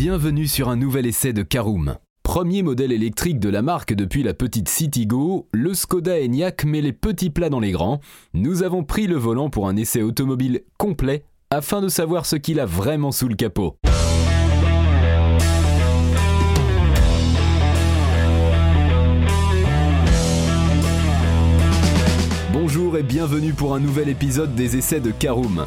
Bienvenue sur un nouvel essai de Caroom. Premier modèle électrique de la marque depuis la petite Citigo, le Skoda Enyaq met les petits plats dans les grands. Nous avons pris le volant pour un essai automobile complet afin de savoir ce qu'il a vraiment sous le capot. Bonjour et bienvenue pour un nouvel épisode des essais de Caroom.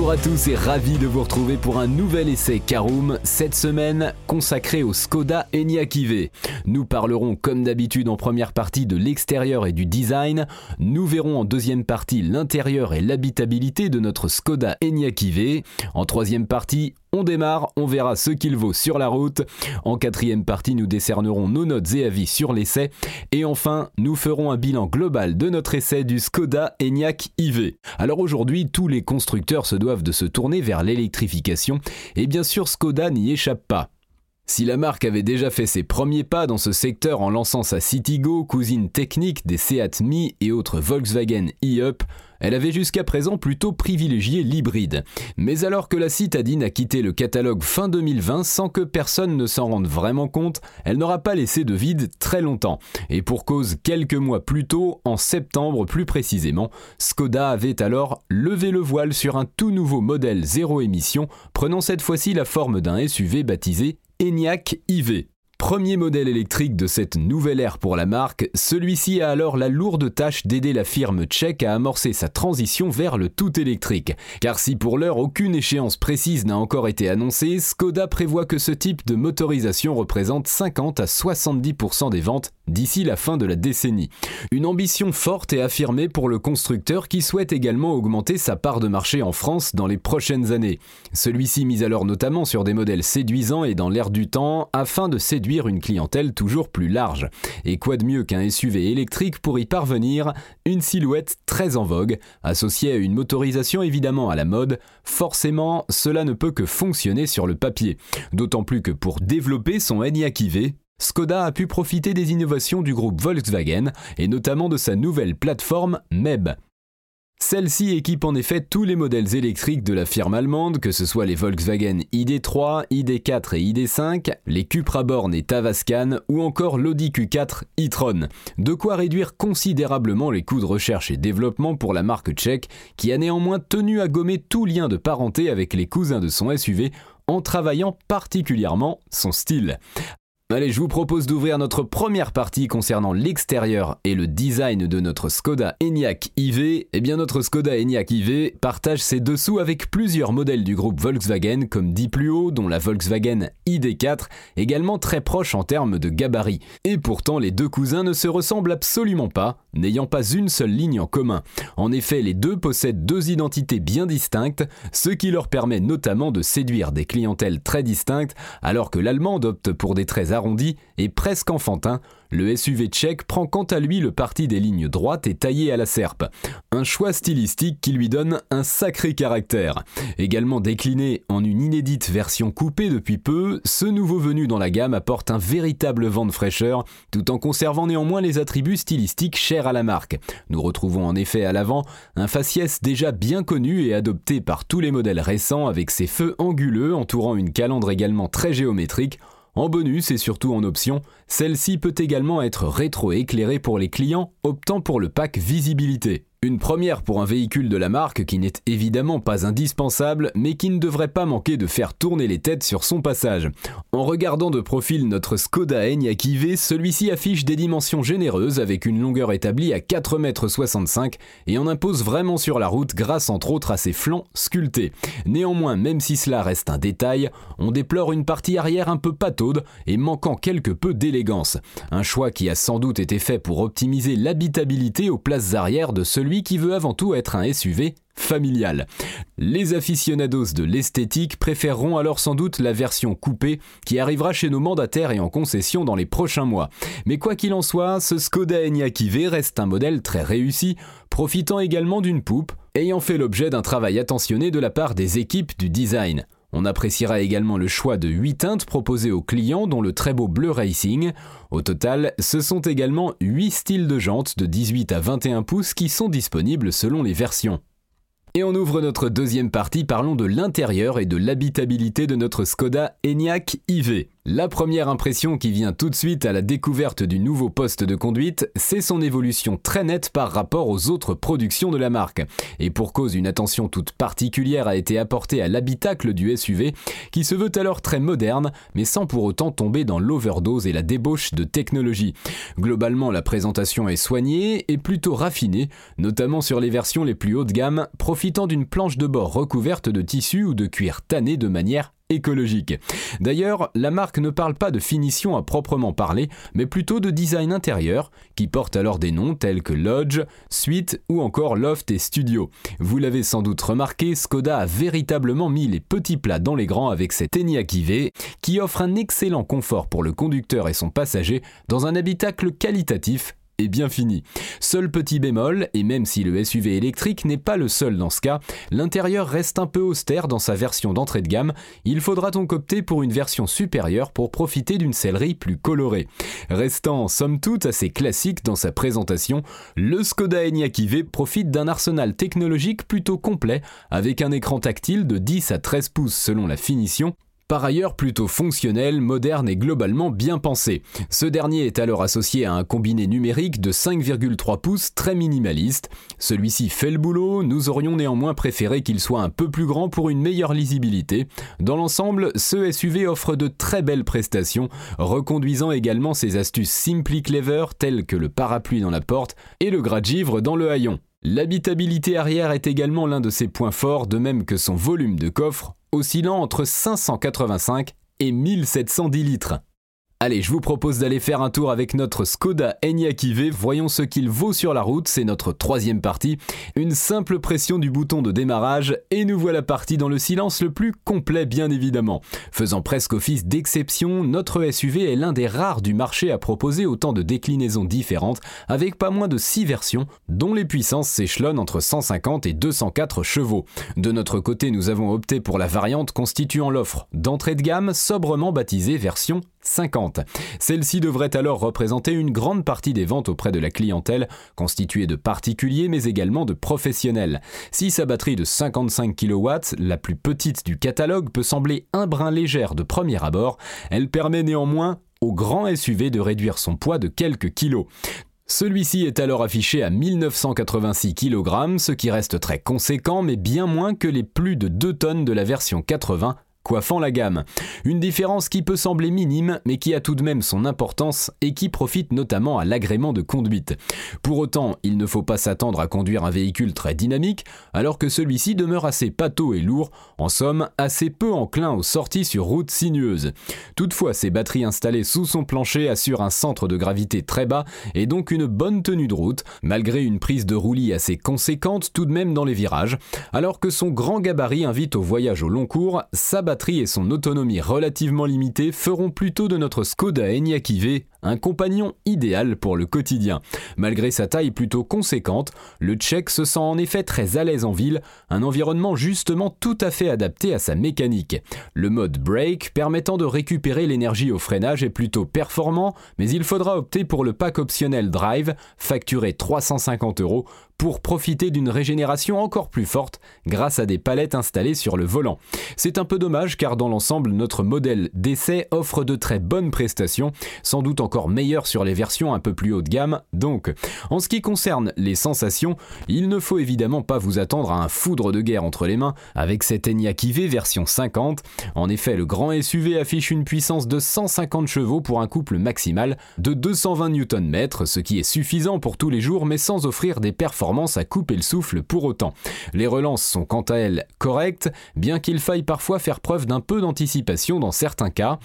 Bonjour à tous et ravi de vous retrouver pour un nouvel essai Caroom, cette semaine consacré au Skoda Enyaq EV. Nous parlerons comme d'habitude en première partie de l'extérieur et du design, nous verrons en deuxième partie l'intérieur et l'habitabilité de notre Skoda Enyaq EV, en troisième partie on démarre, on verra ce qu'il vaut sur la route. En quatrième partie, nous décernerons nos notes et avis sur l'essai. Et enfin, nous ferons un bilan global de notre essai du Skoda Enyaq IV. Alors aujourd'hui, tous les constructeurs se doivent de se tourner vers l'électrification. Et bien sûr, Skoda n'y échappe pas. Si la marque avait déjà fait ses premiers pas dans ce secteur en lançant sa Citigo, cousine technique des Seat Mi et autres Volkswagen e-Up, elle avait jusqu'à présent plutôt privilégié l'hybride. Mais alors que la citadine a quitté le catalogue fin 2020 sans que personne ne s'en rende vraiment compte, elle n'aura pas laissé de vide très longtemps. Et pour cause, quelques mois plus tôt, en septembre plus précisément, Skoda avait alors levé le voile sur un tout nouveau modèle zéro émission, prenant cette fois-ci la forme d'un SUV baptisé ENIAC IV. Premier modèle électrique de cette nouvelle ère pour la marque, celui-ci a alors la lourde tâche d'aider la firme tchèque à amorcer sa transition vers le tout électrique. Car si pour l'heure aucune échéance précise n'a encore été annoncée, Skoda prévoit que ce type de motorisation représente 50 à 70% des ventes d'ici la fin de la décennie. Une ambition forte et affirmée pour le constructeur qui souhaite également augmenter sa part de marché en France dans les prochaines années. Celui-ci mise alors notamment sur des modèles séduisants et dans l'air du temps afin de séduire une clientèle toujours plus large. Et quoi de mieux qu'un SUV électrique pour y parvenir? Une silhouette très en vogue, associée à une motorisation évidemment à la mode, forcément cela ne peut que fonctionner sur le papier. D'autant plus que pour développer son Enyaq Skoda a pu profiter des innovations du groupe Volkswagen et notamment de sa nouvelle plateforme MEB, celle-ci équipe en effet tous les modèles électriques de la firme allemande, que ce soit les Volkswagen ID3, ID4 et ID5, les Cupra Born et Tavascan ou encore l'Audi Q4 e-tron. De quoi réduire considérablement les coûts de recherche et développement pour la marque tchèque, qui a néanmoins tenu à gommer tout lien de parenté avec les cousins de son SUV en travaillant particulièrement son style. Allez, je vous propose d'ouvrir notre première partie concernant l'extérieur et le design de notre Skoda Enyaq IV. Eh bien, notre Skoda Enyaq IV partage ses dessous avec plusieurs modèles du groupe Volkswagen, comme dit plus haut, dont la Volkswagen ID4, également très proche en termes de gabarit. Et pourtant, les deux cousins ne se ressemblent absolument pas, n'ayant pas une seule ligne en commun. En effet, les deux possèdent deux identités bien distinctes, ce qui leur permet notamment de séduire des clientèles très distinctes, alors que l'allemande opte pour des traits arrondi et presque enfantin, le SUV tchèque prend quant à lui le parti des lignes droites et taillées à la serpe. Un choix stylistique qui lui donne un sacré caractère. Également décliné en une inédite version coupée depuis peu, ce nouveau venu dans la gamme apporte un véritable vent de fraîcheur, tout en conservant néanmoins les attributs stylistiques chers à la marque. Nous retrouvons en effet à l'avant un faciès déjà bien connu et adopté par tous les modèles récents avec ses feux anguleux entourant une calandre également très géométrique en bonus et surtout en option, celle-ci peut également être rétro-éclairée pour les clients optant pour le pack visibilité. Une première pour un véhicule de la marque qui n'est évidemment pas indispensable, mais qui ne devrait pas manquer de faire tourner les têtes sur son passage. En regardant de profil notre Skoda Enyaq IV, celui-ci affiche des dimensions généreuses avec une longueur établie à 4,65 m et en impose vraiment sur la route grâce entre autres à ses flancs sculptés. Néanmoins, même si cela reste un détail, on déplore une partie arrière un peu pataude et manquant quelque peu d'élégance. Un choix qui a sans doute été fait pour optimiser l'habitabilité aux places arrière de celui qui veut avant tout être un SUV familial. Les aficionados de l'esthétique préféreront alors sans doute la version coupée qui arrivera chez nos mandataires et en concession dans les prochains mois. Mais quoi qu'il en soit, ce Skoda Enyaq IV reste un modèle très réussi, profitant également d'une poupe, ayant fait l'objet d'un travail attentionné de la part des équipes du design. On appréciera également le choix de 8 teintes proposées aux clients dont le très beau bleu racing. Au total, ce sont également 8 styles de jantes de 18 à 21 pouces qui sont disponibles selon les versions. Et on ouvre notre deuxième partie, parlons de l'intérieur et de l'habitabilité de notre Skoda Enyaq IV. La première impression qui vient tout de suite à la découverte du nouveau poste de conduite, c'est son évolution très nette par rapport aux autres productions de la marque. Et pour cause, une attention toute particulière a été apportée à l'habitacle du SUV, qui se veut alors très moderne, mais sans pour autant tomber dans l'overdose et la débauche de technologie. Globalement, la présentation est soignée et plutôt raffinée, notamment sur les versions les plus haut de gamme, profitant d'une planche de bord recouverte de tissu ou de cuir tanné de manière écologique. D'ailleurs, la marque ne parle pas de finition à proprement parler, mais plutôt de design intérieur, qui porte alors des noms tels que Lodge, Suite ou encore Loft et Studio. Vous l'avez sans doute remarqué, Skoda a véritablement mis les petits plats dans les grands avec cette Enyaq IV, qui offre un excellent confort pour le conducteur et son passager dans un habitacle qualitatif bien fini. Seul petit bémol, et même si le SUV électrique n'est pas le seul dans ce cas, l'intérieur reste un peu austère dans sa version d'entrée de gamme, il faudra donc opter pour une version supérieure pour profiter d'une sellerie plus colorée. Restant somme toute assez classique dans sa présentation, le Skoda Enyaq IV profite d'un arsenal technologique plutôt complet, avec un écran tactile de 10 à 13 pouces selon la finition, par ailleurs plutôt fonctionnel, moderne et globalement bien pensé. Ce dernier est alors associé à un combiné numérique de 5,3 pouces très minimaliste. Celui-ci fait le boulot, nous aurions néanmoins préféré qu'il soit un peu plus grand pour une meilleure lisibilité. Dans l'ensemble, ce SUV offre de très belles prestations, reconduisant également ses astuces Simply Clever telles que le parapluie dans la porte et le gras-givre dans le haillon. L'habitabilité arrière est également l'un de ses points forts, de même que son volume de coffre, oscillant entre 585 et 1710 litres. Allez, je vous propose d'aller faire un tour avec notre Skoda Enyaq IV. Voyons ce qu'il vaut sur la route. C'est notre troisième partie. Une simple pression du bouton de démarrage et nous voilà partis dans le silence le plus complet, bien évidemment. Faisant presque office d'exception, notre SUV est l'un des rares du marché à proposer autant de déclinaisons différentes, avec pas moins de 6 versions, dont les puissances s'échelonnent entre 150 et 204 chevaux. De notre côté, nous avons opté pour la variante constituant l'offre d'entrée de gamme, sobrement baptisée version 50. Celle-ci devrait alors représenter une grande partie des ventes auprès de la clientèle, constituée de particuliers mais également de professionnels. Si sa batterie de 55 kW, la plus petite du catalogue, peut sembler un brin légère de premier abord, elle permet néanmoins au grand SUV de réduire son poids de quelques kilos. Celui-ci est alors affiché à 1986 kg, ce qui reste très conséquent mais bien moins que les plus de 2 tonnes de la version 80 coiffant la gamme. Une différence qui peut sembler minime, mais qui a tout de même son importance et qui profite notamment à l'agrément de conduite. Pour autant, il ne faut pas s'attendre à conduire un véhicule très dynamique, alors que celui-ci demeure assez pâteau et lourd, en somme assez peu enclin aux sorties sur routes sinueuses. Toutefois, ses batteries installées sous son plancher assurent un centre de gravité très bas et donc une bonne tenue de route, malgré une prise de roulis assez conséquente tout de même dans les virages, alors que son grand gabarit invite au voyage au long cours, sa batterie et son autonomie relativement limitée feront plutôt de notre Skoda Enyaq un compagnon idéal pour le quotidien. Malgré sa taille plutôt conséquente, le Tchèque se sent en effet très à l'aise en ville, un environnement justement tout à fait adapté à sa mécanique. Le mode brake permettant de récupérer l'énergie au freinage est plutôt performant, mais il faudra opter pour le pack optionnel drive, facturé 350 euros, pour profiter d'une régénération encore plus forte grâce à des palettes installées sur le volant. C'est un peu dommage car dans l'ensemble notre modèle d'essai offre de très bonnes prestations, sans doute encore meilleures sur les versions un peu plus haut de gamme. Donc, en ce qui concerne les sensations, il ne faut évidemment pas vous attendre à un foudre de guerre entre les mains avec cette Enyaq IV version 50. En effet, le grand SUV affiche une puissance de 150 chevaux pour un couple maximal de 220 Nm, ce qui est suffisant pour tous les jours mais sans offrir des performances à couper le souffle pour autant. Les relances sont quant à elles correctes, bien qu'il faille parfois faire preuve d'un peu d'anticipation dans certains cas.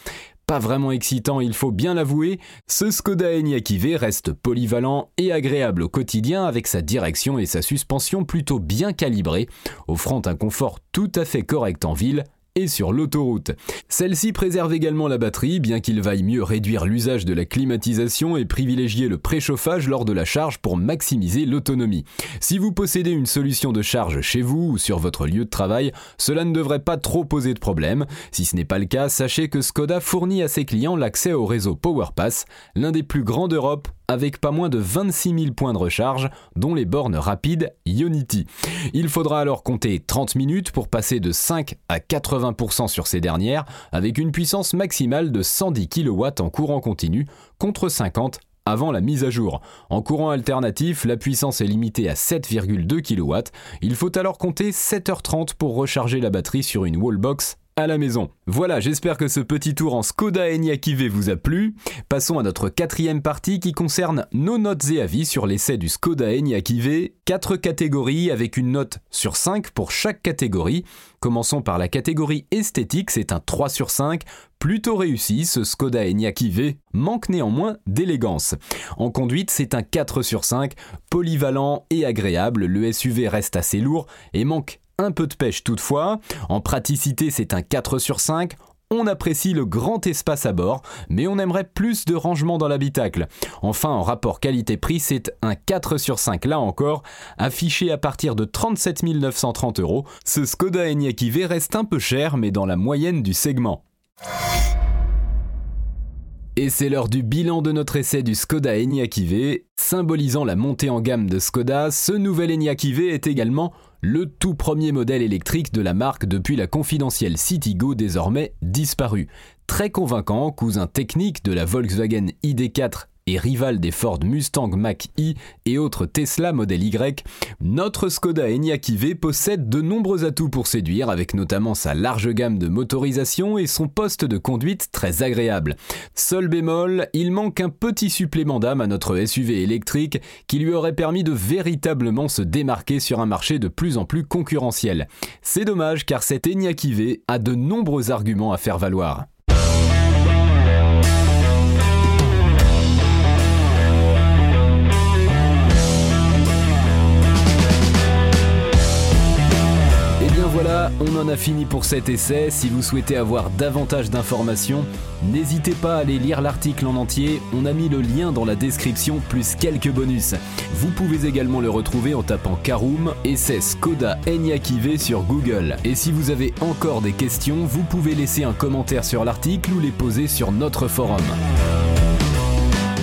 Pas vraiment excitant, il faut bien l'avouer, ce Skoda Enyaq IV reste polyvalent et agréable au quotidien avec sa direction et sa suspension plutôt bien calibrées, offrant un confort tout à fait correct en ville et sur l'autoroute. Celle-ci préserve également la batterie, bien qu'il vaille mieux réduire l'usage de la climatisation et privilégier le préchauffage lors de la charge pour maximiser l'autonomie. Si vous possédez une solution de charge chez vous ou sur votre lieu de travail, cela ne devrait pas trop poser de problème. Si ce n'est pas le cas, sachez que Skoda fournit à ses clients l'accès au réseau PowerPass, l'un des plus grands d'Europe avec pas moins de 26 000 points de recharge, dont les bornes rapides Ionity. Il faudra alors compter 30 minutes pour passer de 5 à 80% sur ces dernières, avec une puissance maximale de 110 kW en courant continu, contre 50 avant la mise à jour. En courant alternatif, la puissance est limitée à 7,2 kW. Il faut alors compter 7h30 pour recharger la batterie sur une wallbox à la maison. Voilà, j'espère que ce petit tour en Skoda Enyaq IV vous a plu. Passons à notre quatrième partie qui concerne nos notes et avis sur l'essai du Skoda Enyaq IV. Quatre catégories avec une note sur 5 pour chaque catégorie. Commençons par la catégorie esthétique, c'est un 3 sur 5. Plutôt réussi, ce Skoda Enyaq IV manque néanmoins d'élégance. En conduite, c'est un 4 sur 5, polyvalent et agréable. Le SUV reste assez lourd et manque un peu de pêche toutefois. En praticité, c'est un 4 sur 5. On apprécie le grand espace à bord, mais on aimerait plus de rangement dans l'habitacle. Enfin, en rapport qualité-prix, c'est un 4 sur 5 là encore, affiché à partir de 37 930 euros. Ce Skoda Enyaq IV reste un peu cher, mais dans la moyenne du segment. Et c'est l'heure du bilan de notre essai du Skoda Enyaq IV. Symbolisant la montée en gamme de Skoda, ce nouvel Enyaq IV est également le tout premier modèle électrique de la marque depuis la confidentielle Citigo désormais disparue. Très convaincant, cousin technique de la Volkswagen ID4 et rival des Ford Mustang Mach-E et autres Tesla Model Y, notre Skoda Enyaq IV possède de nombreux atouts pour séduire, avec notamment sa large gamme de motorisation et son poste de conduite très agréable. Seul bémol, il manque un petit supplément d'âme à notre SUV électrique qui lui aurait permis de véritablement se démarquer sur un marché de plus en plus concurrentiel. C'est dommage car cet Enyaq IV a de nombreux arguments à faire valoir. En a fini pour cet essai. Si vous souhaitez avoir davantage d'informations, n'hésitez pas à aller lire l'article en entier. On a mis le lien dans la description plus quelques bonus. Vous pouvez également le retrouver en tapant Karoom c'est Skoda Enyaq sur Google. Et si vous avez encore des questions, vous pouvez laisser un commentaire sur l'article ou les poser sur notre forum.